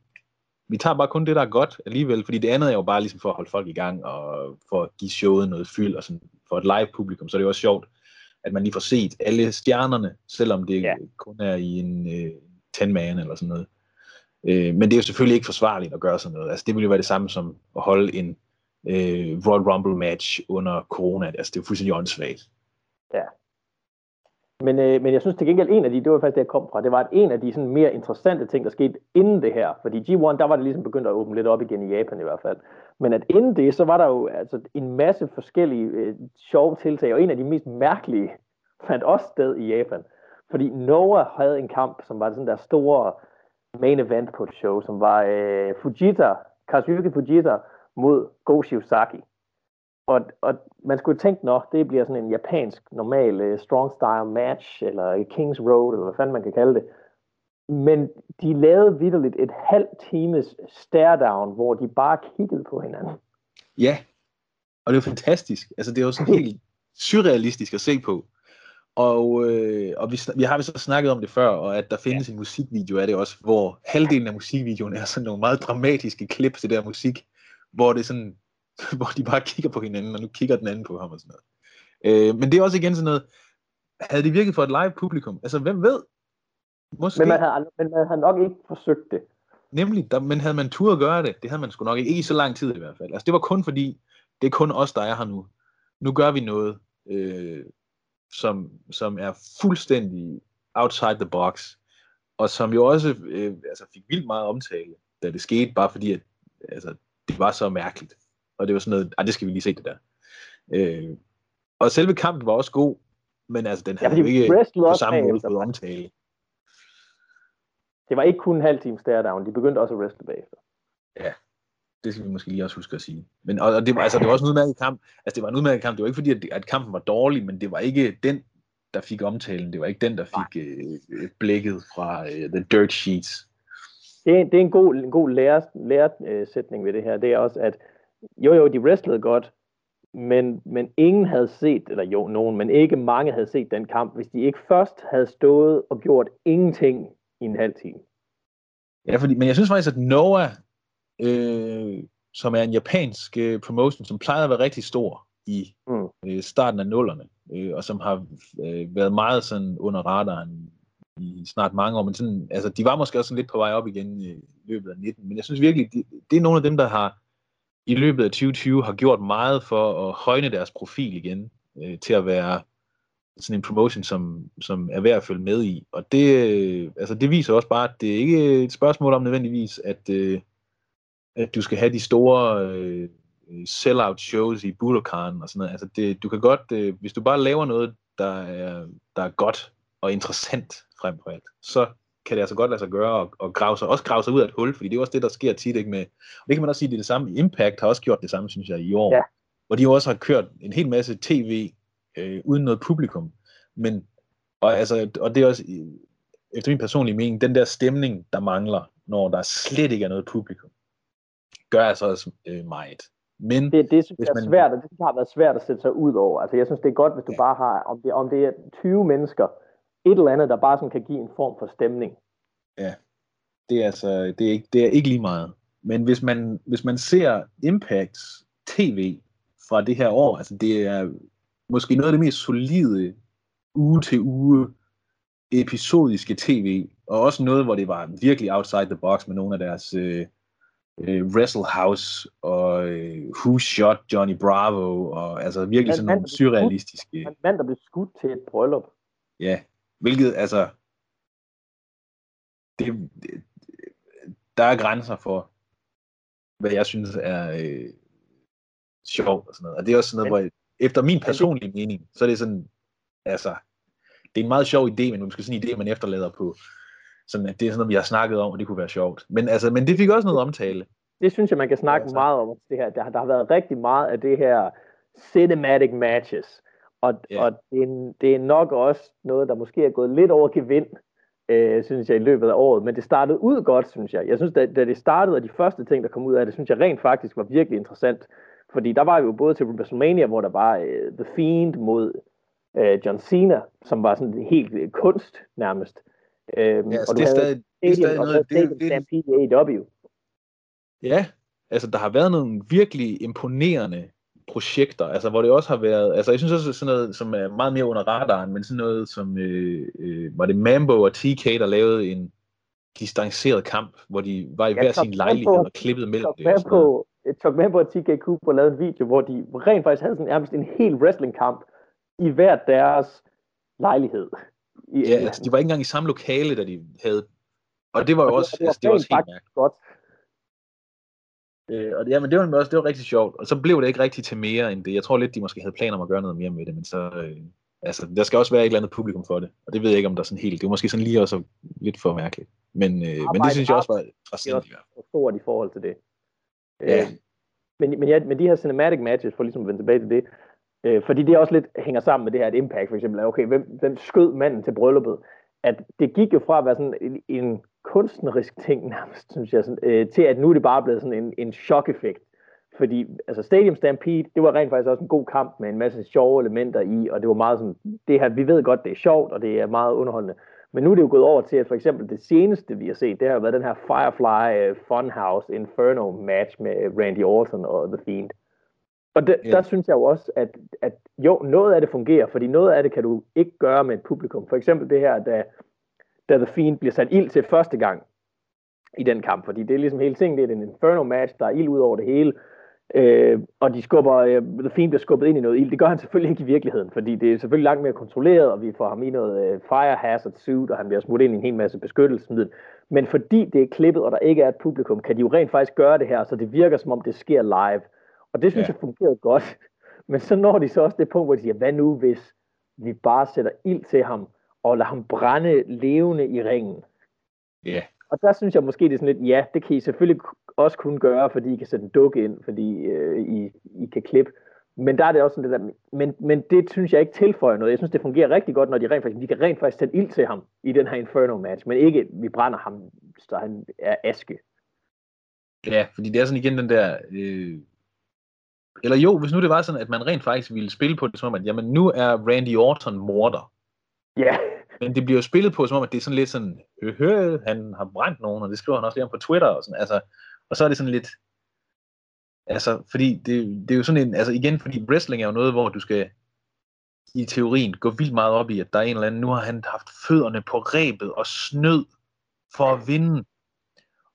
[SPEAKER 2] vi tager bare kun det, der er godt alligevel, fordi det andet er jo bare ligesom for at holde folk i gang, og for at give showet noget fyld, og sådan, for et live publikum, så er det jo også sjovt, at man lige får set alle stjernerne, selvom det ja. kun er i en øh, 10-man eller sådan noget. Øh, men det er jo selvfølgelig ikke forsvarligt at gøre sådan noget. Altså det ville jo være det samme som at holde en øh, Royal Rumble match under corona. Altså det er jo fuldstændig åndssvagt.
[SPEAKER 1] Ja, men, øh, men jeg synes til gengæld, en af de, det var faktisk det, jeg kom fra, det var at en af de sådan, mere interessante ting, der skete inden det her. Fordi G1, der var det ligesom begyndt at åbne lidt op igen i Japan i hvert fald. Men at inden det, så var der jo altså, en masse forskellige øh, sjove tiltag, og en af de mest mærkelige fandt også sted i Japan. Fordi Noah havde en kamp, som var sådan der store main event på et show, som var øh, Fujita, Kazuki Fujita mod Go Shiozaki. Og, og man skulle tænke, at det bliver sådan en japansk normal uh, strong style match, eller Kings Road, eller hvad fanden man kan kalde det. Men de lavede vidderligt et halvt times stare down, hvor de bare kiggede på hinanden.
[SPEAKER 2] Ja, og det var fantastisk. Altså det er jo sådan helt surrealistisk at se på. Og, øh, og vi, vi har vi så snakket om det før, og at der findes en musikvideo af det også, hvor halvdelen af musikvideoen er sådan nogle meget dramatiske klip til der musik, hvor det sådan hvor de bare kigger på hinanden, og nu kigger den anden på ham og sådan noget. Øh, men det er også igen sådan noget, havde det virket for et live publikum? Altså, hvem ved?
[SPEAKER 1] Måske... Men, man havde, men man havde nok ikke forsøgt det.
[SPEAKER 2] Nemlig, der, men havde man tur at gøre det, det havde man sgu nok ikke, ikke i så lang tid i hvert fald. Altså, det var kun fordi, det er kun os, der er her nu. Nu gør vi noget, øh, som, som er fuldstændig outside the box, og som jo også øh, altså fik vildt meget omtale, da det skete, bare fordi, at altså, det var så mærkeligt og det var sådan noget, ah, det skal vi lige se det der. Øh, og selve kampen var også god, men altså, den havde ja, jo ikke på samme måde fået omtale.
[SPEAKER 1] Det var ikke kun en halv time stare down, de begyndte også at wrestle bagefter.
[SPEAKER 2] Ja, det skal vi måske lige også huske at sige. Men, og, og det, var, altså, det var også en udmærket kamp. Altså, det var en udmærket kamp. Det var ikke fordi, at, at kampen var dårlig, men det var ikke den, der fik omtalen. Det var ikke den, der fik øh, blikket fra øh, The Dirt Sheets.
[SPEAKER 1] Det er, det er en god, en god læresætning ved det her. Det er også, at jo jo, de wrestlede godt, men, men ingen havde set, eller jo, nogen, men ikke mange havde set den kamp, hvis de ikke først havde stået og gjort ingenting i en halv time.
[SPEAKER 2] Ja, fordi, men jeg synes faktisk, at Noah, øh, som er en japansk øh, promotion, som plejede at være rigtig stor i
[SPEAKER 1] Mm.
[SPEAKER 2] øh, starten af nullerne, øh, og som har øh, været meget sådan under radaren i snart mange år, men sådan, altså, de var måske også sådan lidt på vej op igen i løbet af 19, men jeg synes virkelig, det, det er nogle af dem, der har i løbet af 2020 har gjort meget for at højne deres profil igen, øh, til at være sådan en promotion, som, som er værd at følge med i. Og det, øh, altså det viser også bare, at det er ikke et spørgsmål om nødvendigvis, at, øh, at du skal have de store øh, sell-out shows i Budokan og sådan noget. Altså det, du kan godt, øh, hvis du bare laver noget, der er, der er godt og interessant frem for alt, så kan det altså godt lade sig gøre og, og grave sig, også grave sig ud af et hul, fordi det er også det, der sker tit ikke med, og det kan man også sige, det er det samme, Impact har også gjort det samme, synes jeg, i år,
[SPEAKER 1] Ja.
[SPEAKER 2] hvor de jo også har kørt en hel masse tv øh, uden noget publikum, men, og, altså, og det er også, efter min personlige mening, den der stemning, der mangler, når der slet ikke er noget publikum, gør altså også øh, meget. Men
[SPEAKER 1] Det, det synes jeg er
[SPEAKER 2] man-
[SPEAKER 1] svært, og det har været svært at sætte sig ud over. Altså, jeg synes, det er godt, hvis du
[SPEAKER 2] Ja.
[SPEAKER 1] bare har, om det, om det er 20 mennesker, et eller andet, der bare sådan kan give en form for stemning.
[SPEAKER 2] det er altså det er ikke, det er ikke lige meget. Men hvis man, hvis man ser Impacts tv fra det her år, altså det er måske noget af det mest solide uge til uge episodiske tv, og også noget, hvor det var virkelig outside the box med nogle af deres øh, øh, Wrestle House og øh, Who Shot Johnny Bravo, og altså virkelig sådan nogle surrealistiske,
[SPEAKER 1] En mand, der blev skudt til et bryllup.
[SPEAKER 2] ja, hvilket altså, det, det, der er grænser for, hvad jeg synes er øh, sjovt og sådan noget. Og det er også sådan noget,
[SPEAKER 1] Men-
[SPEAKER 2] hvor efter min personlige mening, så er det sådan, altså, det er en meget sjov idé, men måske sådan en idé, man efterlader på, sådan at det er sådan noget, vi har snakket om, og det kunne være sjovt. Men altså, men det fik også noget omtale.
[SPEAKER 1] Det synes jeg, man kan snakke
[SPEAKER 2] Altså.
[SPEAKER 1] meget om. Det her. Der, har- der har været rigtig meget af det her cinematic matches. Og,
[SPEAKER 2] Ja.
[SPEAKER 1] og det, er, det er nok også noget, der måske er gået lidt over gevind, øh, synes jeg, i løbet af året. Men det startede ud godt, synes jeg. Jeg synes, da, da det startede, og de første ting, der kom ud af det, synes jeg rent faktisk var virkelig interessant. Fordi der var jo både til WrestleMania, hvor der var øh, The Fiend mod øh, John Cena, som var sådan helt øh, kunst nærmest. Øhm,
[SPEAKER 2] Ja, altså,
[SPEAKER 1] og
[SPEAKER 2] det er stadig, det er stadig
[SPEAKER 1] og
[SPEAKER 2] noget,
[SPEAKER 1] det,
[SPEAKER 2] det, det. Ja, altså der har været nogle virkelig imponerende projekter, altså hvor det også har været, altså jeg synes også sådan noget, som er meget mere under radaren, men sådan noget som, øh, øh, var det Mambo og TK, der lavede en distanceret kamp, hvor de var i
[SPEAKER 1] Ja,
[SPEAKER 2] hver sin lejlighed og klippede mellem det. og.
[SPEAKER 1] Mambo, Chuck Mambo og TK Cooper lavede en video, hvor de rent faktisk havde sådan nærmest en hel wrestlingkamp i hver deres lejlighed. I
[SPEAKER 2] Ja, altså de var ikke engang i samme lokale, da de havde, og det var
[SPEAKER 1] Og
[SPEAKER 2] jo også,
[SPEAKER 1] og det var
[SPEAKER 2] altså, det var også helt mærkeligt.
[SPEAKER 1] godt.
[SPEAKER 2] Øh, og det, ja, men det var også, det var rigtig sjovt, og så blev det ikke rigtig til mere end det. Jeg tror lidt, de måske havde planer om at gøre noget mere med det, men så, øh, altså, der skal også være et eller andet publikum for det, og det ved jeg ikke, om der er sådan helt, det var måske sådan lige også lidt for mærkeligt. Men, øh, men det synes jeg også var
[SPEAKER 1] er
[SPEAKER 2] interessant i hvert fald.
[SPEAKER 1] stort i forhold til det.
[SPEAKER 2] Ja.
[SPEAKER 1] Øh, men, men, ja, men de her cinematic matches, for ligesom at vende tilbage til det, øh, fordi det også lidt hænger sammen med det her, at Impact for eksempel er, okay, hvem, hvem skød manden til brylluppet? At det gik jo fra at være sådan en, en kunstnerisk ting nærmest, synes jeg, sådan, øh, til at nu er det bare blevet sådan en, en chok-effekt. Fordi altså Stadium Stampede, det var rent faktisk også en god kamp med en masse sjove elementer i, og det var meget sådan, det her, vi ved godt, det er sjovt, og det er meget underholdende. Men nu er det jo gået over til, at for eksempel det seneste, vi har set, det har været den her Firefly uh, Funhouse Inferno match med Randy Orton og The Fiend. Og det,
[SPEAKER 2] Ja.
[SPEAKER 1] der synes jeg jo også, at, at jo, noget af det fungerer, fordi noget af det kan du ikke gøre med et publikum. For eksempel det her, da, da The Fiend bliver sat ild til første gang i den kamp, fordi det er ligesom hele tingen, det er en Inferno match, der er ild ud over det hele, øh, og de skubber, øh, The Fiend bliver skubbet ind i noget ild. Det gør han selvfølgelig ikke i virkeligheden, fordi det er selvfølgelig langt mere kontrolleret, og vi får ham i noget øh, fire hazard suit, og han bliver smuttet ind i en hel masse beskyttelsesmiddel. Men fordi det er klippet, og der ikke er et publikum, kan de jo rent faktisk gøre det her, så det virker som om det sker live. Og det synes
[SPEAKER 2] ja.
[SPEAKER 1] jeg fungerede godt. Men så når de så også det punkt, hvor de siger, hvad nu hvis vi bare sætter ild til ham, og lader ham brænde levende i ringen.
[SPEAKER 2] Ja,
[SPEAKER 1] Og der synes jeg måske, det er sådan lidt, ja, det kan I selvfølgelig også kun gøre, fordi I kan sætte en dukke ind, fordi øh, I, I kan klippe. Men der er det også sådan det der, men, men det synes jeg ikke tilføjer noget. Jeg synes, det fungerer rigtig godt, når de rent faktisk, vi kan rent faktisk sætte ild til ham i den her Inferno match, men ikke, vi brænder ham, så han er aske.
[SPEAKER 2] ja, fordi det er sådan igen den der, øh, eller jo, hvis nu det var sådan, at man rent faktisk ville spille på det som om, at jamen, nu er Randy Orton morder.
[SPEAKER 1] Ja,
[SPEAKER 2] Men det bliver jo spillet på som om, at det er sådan lidt sådan, øh, øh, han har brændt nogen, og det skriver han også lige om på Twitter og sådan, altså, og så er det sådan lidt, Altså, fordi det, det er jo sådan en, altså igen, fordi wrestling er jo noget, hvor du skal i teorien gå vildt meget op i, at der er en eller anden, nu har han haft fødderne på rebet og snød for at vinde.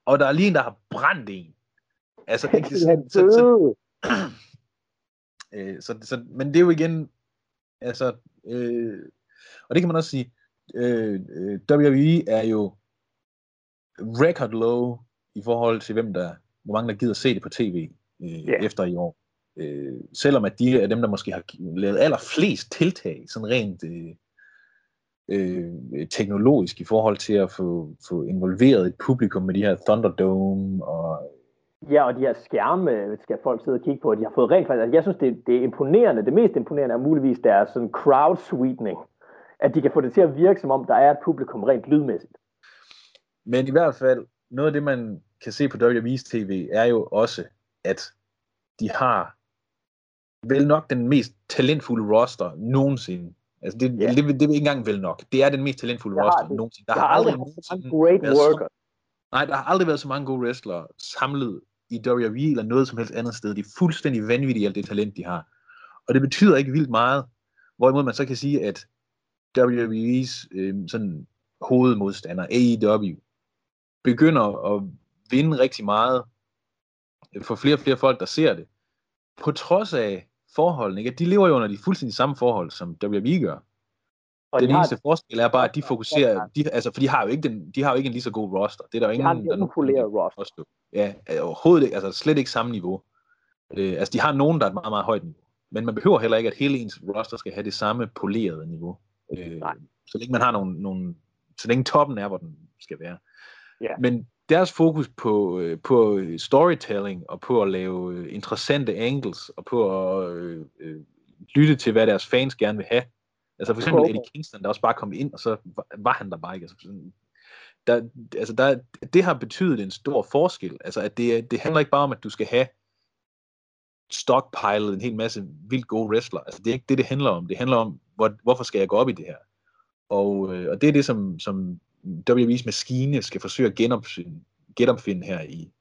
[SPEAKER 2] Og der er lige en, der har brændt en. Altså, det, så, så, så, øh, så, så, men det er jo igen, altså, øh, og det kan man også sige, øh, øh WWE er jo record low i forhold til, hvem der, hvor mange der gider se det på tv øh, yeah. efter i år. Øh, selvom at de er dem, der måske har lavet allerflest tiltag, sådan rent øh, øh, teknologisk i forhold til at få, få involveret et publikum med de her Thunderdome og
[SPEAKER 1] Ja, og de her skærme skal folk sidde og kigge på, de har fået rent faktisk. Altså, jeg synes, det, det er imponerende. Det mest imponerende er muligvis deres sådan crowd sweetening. At de kan få det til at virke, som om der er et publikum rent lydmæssigt.
[SPEAKER 2] Men i hvert fald, noget af det, man kan se på WWE's TV, er jo også, at de har vel nok den mest talentfulde roster nogensinde. Altså det, yeah. det, det, det er ikke engang vel nok. Det er den mest talentfulde roster
[SPEAKER 1] det,
[SPEAKER 2] nogensinde.
[SPEAKER 1] Der, der har aldrig været så mange great workers.
[SPEAKER 2] Nej, der har aldrig været så mange gode wrestlere samlet i WWE eller noget som helst andet sted. De er fuldstændig vanvittige alt det talent, de har. Og det betyder ikke vildt meget, hvorimod man så kan sige, at WWE's øh, sådan hovedmodstander, AEW, begynder at vinde rigtig meget for flere og flere folk, der ser det. På trods af forholdene, ikke? de lever jo under de fuldstændig samme forhold, som WWE gør. Og den de eneste har... forskel er bare, at de fokuserer, de, altså, for de har, jo ikke den, de har jo ikke en lige så god roster. Det er der jo ingen,
[SPEAKER 1] de har en roster.
[SPEAKER 2] Ja, overhovedet ikke, altså slet ikke samme niveau. Øh, altså de har nogen, der er et meget, meget højt niveau. Men man behøver heller ikke, at hele ens roster skal have det samme polerede niveau. Øh, Nej. Så længe man har nogle, nogle, så længe toppen er, hvor den skal være. Ja. Men deres fokus på, øh, på storytelling og på at lave øh, interessante angles og på at øh, øh, lytte til, hvad deres fans gerne vil have. Altså for eksempel Eddie Kingston, der også bare kom ind, og så var han der bare ikke. Altså, sådan, der, altså der, det har betydet en stor forskel. Altså at det, det handler ikke bare om, at du skal have stockpilet en hel masse vildt gode wrestler. Altså det er ikke det, det handler om. Det handler om, hvor, hvorfor skal jeg gå op i det her? Og, øh, og det er det, som, som WWE's maskine skal forsøge at genopfinde, genopfinde her i,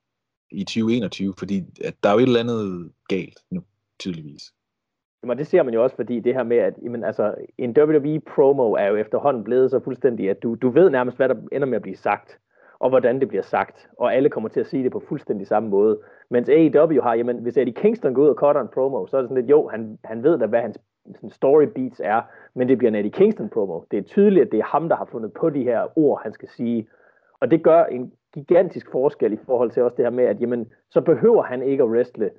[SPEAKER 2] i 2021, fordi at der er jo et eller andet galt nu, tydeligvis.
[SPEAKER 1] Jamen, det ser man jo også, fordi det her med, at jamen, altså, en WWE-promo er jo efterhånden blevet så fuldstændig, at du, du ved nærmest, hvad der ender med at blive sagt, og hvordan det bliver sagt, og alle kommer til at sige det på fuldstændig samme måde. Mens AEW har, jamen, hvis Eddie Kingston går ud og cutter en promo, så er det sådan lidt, jo, han, han ved da, hvad hans sådan story beats er, men det bliver en Eddie Kingston promo. Det er tydeligt, at det er ham, der har fundet på de her ord, han skal sige. Og det gør en gigantisk forskel i forhold til også det her med, at jamen, så behøver han ikke at wrestle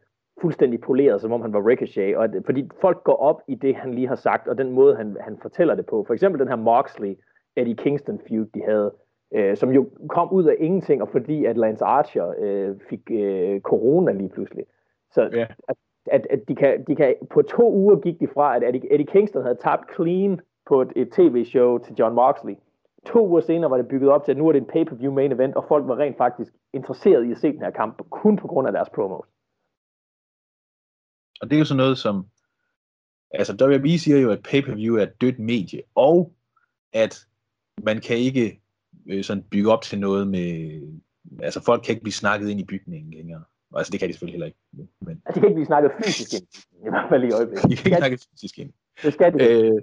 [SPEAKER 1] fuldstændig poleret, som om han var Ricochet, og at, fordi folk går op i det, han lige har sagt, og den måde, han, han fortæller det på. For eksempel den her Moxley, Eddie Kingston feud, de havde, øh, som jo kom ud af ingenting, og fordi at Lance Archer øh, fik øh, corona lige pludselig. Så yeah. at, at, at de, kan, de kan, på to uger gik de fra, at Eddie, Eddie Kingston havde tabt clean på et, et tv-show til John Moxley. To uger senere var det bygget op til, at nu er det en pay-per-view main event, og folk var rent faktisk interesseret i at se den her kamp, kun på grund af deres promos.
[SPEAKER 2] Og det er jo sådan noget som, altså WWE siger jo, at pay-per-view er et dødt medie, og at man kan ikke øh, sådan bygge op til noget med, altså folk kan ikke blive snakket ind i bygningen længere. Altså det kan de selvfølgelig heller ikke.
[SPEAKER 1] Men... Altså, de kan ikke blive snakket fysisk ind, i hvert fald i øjeblikket.
[SPEAKER 2] De kan ikke snakke fysisk ind.
[SPEAKER 1] Det skal de. Øh,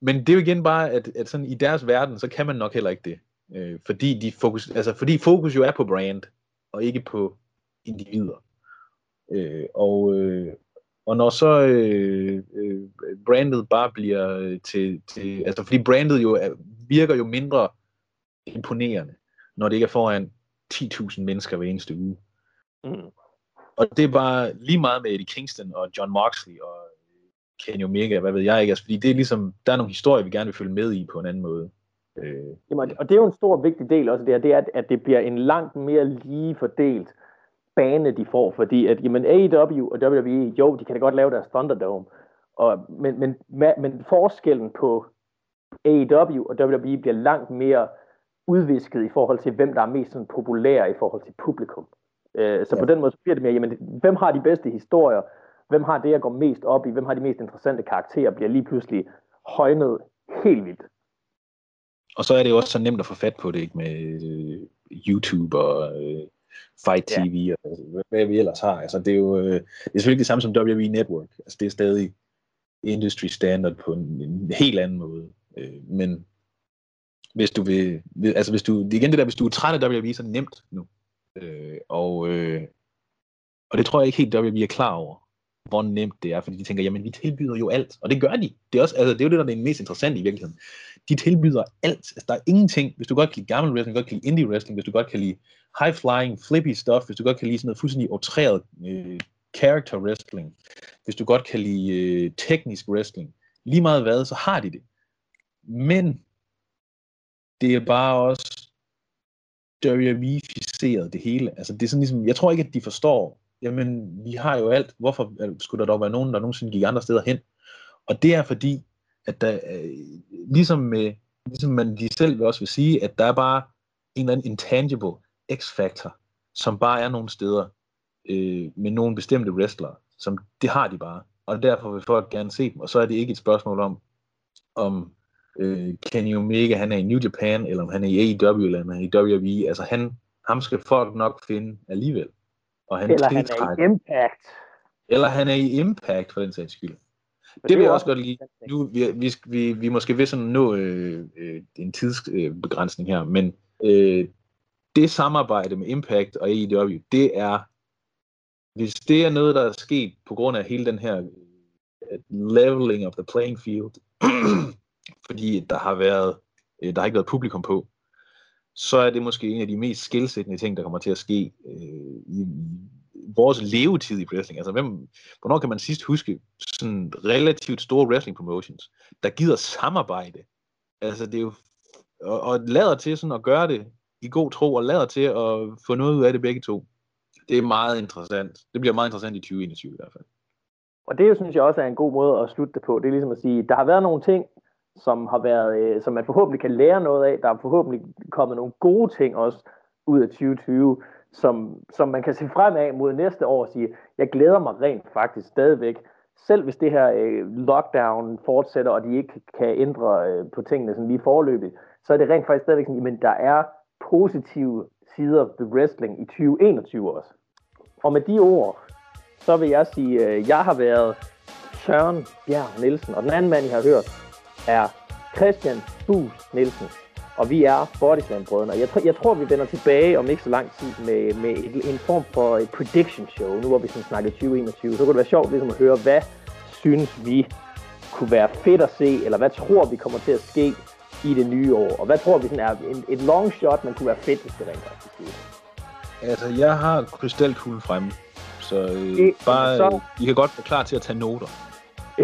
[SPEAKER 2] men det er jo igen bare, at, at sådan i deres verden, så kan man nok heller ikke det. Øh, fordi, de fokus, altså, fordi fokus jo er på brand, og ikke på individer. Øh, og, øh, og når så øh, øh, brandet bare bliver til, til, altså fordi brandet jo er, virker jo mindre imponerende, når det ikke er foran 10.000 mennesker hver eneste uge. Mm. Og det er bare lige meget med Eddie Kingston og John Moxley og Kenny Omega, hvad ved jeg ikke, altså, fordi det er ligesom, der er nogle historier, vi gerne vil følge med i på en anden måde.
[SPEAKER 1] Øh. Jamen, og det er jo en stor vigtig del også, det, her, det er, at det bliver en langt mere lige fordelt bane, de får, fordi at jamen, AEW og WWE, jo, de kan da godt lave deres Thunderdome, og, men, men, men forskellen på AEW og WWE bliver langt mere udvisket i forhold til, hvem der er mest sådan, populære i forhold til publikum. Øh, så ja. på den måde så bliver det mere, jamen, hvem har de bedste historier, hvem har det, jeg går mest op i, hvem har de mest interessante karakterer, bliver lige pludselig højnet helt vildt.
[SPEAKER 2] Og så er det jo også så nemt at få fat på det, ikke med øh, YouTube og øh, Fight TV ja. og hvad, hvad vi ellers har. Altså, det er jo øh, det er selvfølgelig det samme som WWE Network. Altså, det er stadig industry standard på en, en helt anden måde. Øh, men hvis du vil, altså hvis du, det er igen det der, hvis du er træt af WWE, så er det nemt nu. Øh, og, øh, og det tror jeg ikke helt, WWE er klar over hvor nemt det er, fordi de tænker, jamen vi tilbyder jo alt, og det gør de. Det er, også, altså, det er jo det, der er det mest interessante i virkeligheden. De tilbyder alt. Altså, der er ingenting, hvis du godt kan lide gammel wrestling, hvis du godt kan lide indie wrestling, hvis du godt kan lide high flying, flippy stuff, hvis du godt kan lide sådan noget fuldstændig outreret øh, character wrestling, hvis du godt kan lide øh, teknisk wrestling, lige meget hvad, så har de det. Men det er bare også WWE-ficeret det hele. Altså det er sådan ligesom, jeg tror ikke, at de forstår, jamen, vi har jo alt. Hvorfor øh, skulle der dog være nogen, der nogensinde gik andre steder hen? Og det er fordi, at der, øh, ligesom, med, ligesom man de selv vil også vil sige, at der er bare en eller anden intangible x-factor, som bare er nogle steder øh, med nogle bestemte wrestlere, som det har de bare. Og derfor vil folk gerne se dem. Og så er det ikke et spørgsmål om, om øh, Kenny Omega han er i New Japan, eller om han er i AEW, eller om han er i WWE. Altså han, ham skal folk nok finde alligevel.
[SPEAKER 1] Og han Eller han er i Impact.
[SPEAKER 2] Eller han er i Impact, for den sags skyld. det, det vil jeg også godt lide. Nu, vi, vi, vi, vi måske vil sådan nå øh, øh, en tidsbegrænsning her, men øh, det samarbejde med Impact og AEW, det er, hvis det er noget, der er sket på grund af hele den her øh, leveling of the playing field, fordi der har været, øh, der har ikke været publikum på, så er det måske en af de mest skilsættende ting, der kommer til at ske øh, i, vores levetid i wrestling. Altså, hvem, hvornår kan man sidst huske sådan relativt store wrestling promotions, der gider samarbejde? Altså, det er jo, og, og lader til sådan at gøre det i god tro, og lader til at få noget ud af det begge to. Det er meget interessant. Det bliver meget interessant i 2021 i hvert fald.
[SPEAKER 1] Og det synes jeg også er en god måde at slutte det på. Det er ligesom at sige, der har været nogle ting, som har været, øh, som man forhåbentlig kan lære noget af. Der er forhåbentlig kommet nogle gode ting også ud af 2020, som, som man kan se frem af mod næste år og sige, jeg glæder mig rent faktisk stadigvæk, selv hvis det her øh, lockdown fortsætter, og de ikke kan ændre øh, på tingene sådan lige forløbet, så er det rent faktisk stadigvæk sådan, men der er positive sider ved wrestling i 2021 også. Og med de ord, så vil jeg sige, øh, jeg har været Søren Bjerg Nielsen, og den anden mand, I har hørt, er Christian Bus Nielsen. Og vi er Bodyslam-brødrene. Og jeg, jeg tror, vi vender tilbage om ikke så lang tid med, med et, en form for et prediction show. Nu hvor vi sådan snakker 2021. Så kunne det være sjovt ligesom at høre, hvad synes vi kunne være fedt at se, eller hvad tror vi kommer til at ske i det nye år? Og hvad tror vi sådan er en, et long shot, man kunne være fedt, hvis det rent faktisk sker?
[SPEAKER 2] Altså, jeg har krystalkuglen fremme, så øh, det, bare, så... I kan godt være klar til at tage noter.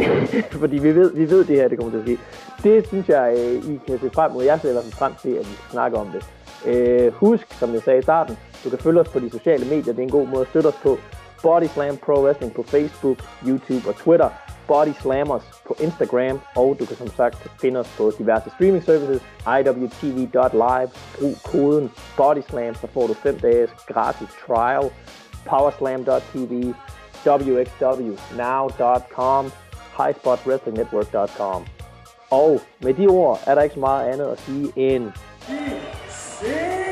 [SPEAKER 1] Fordi vi ved, vi ved det her, det kommer til at ske. Det synes jeg, øh, I kan se frem mod. Jeg ser i hvert fald frem til, at vi skal snakke om det. Uh, husk, som jeg sagde i starten, du kan følge os på de sociale medier. Det er en god måde at støtte os på. Body Slam Pro Wrestling på Facebook, YouTube og Twitter. Body Slammers på Instagram. Og du kan som sagt finde os på diverse streaming services. iwtv.live. Brug koden BODYSLAM, så får du 5 dages gratis trial. Powerslam.tv. wxwnow.com highspotwrestlingnetwork.com. Og med de ord er der ikke så meget andet at sige end... Vi ses!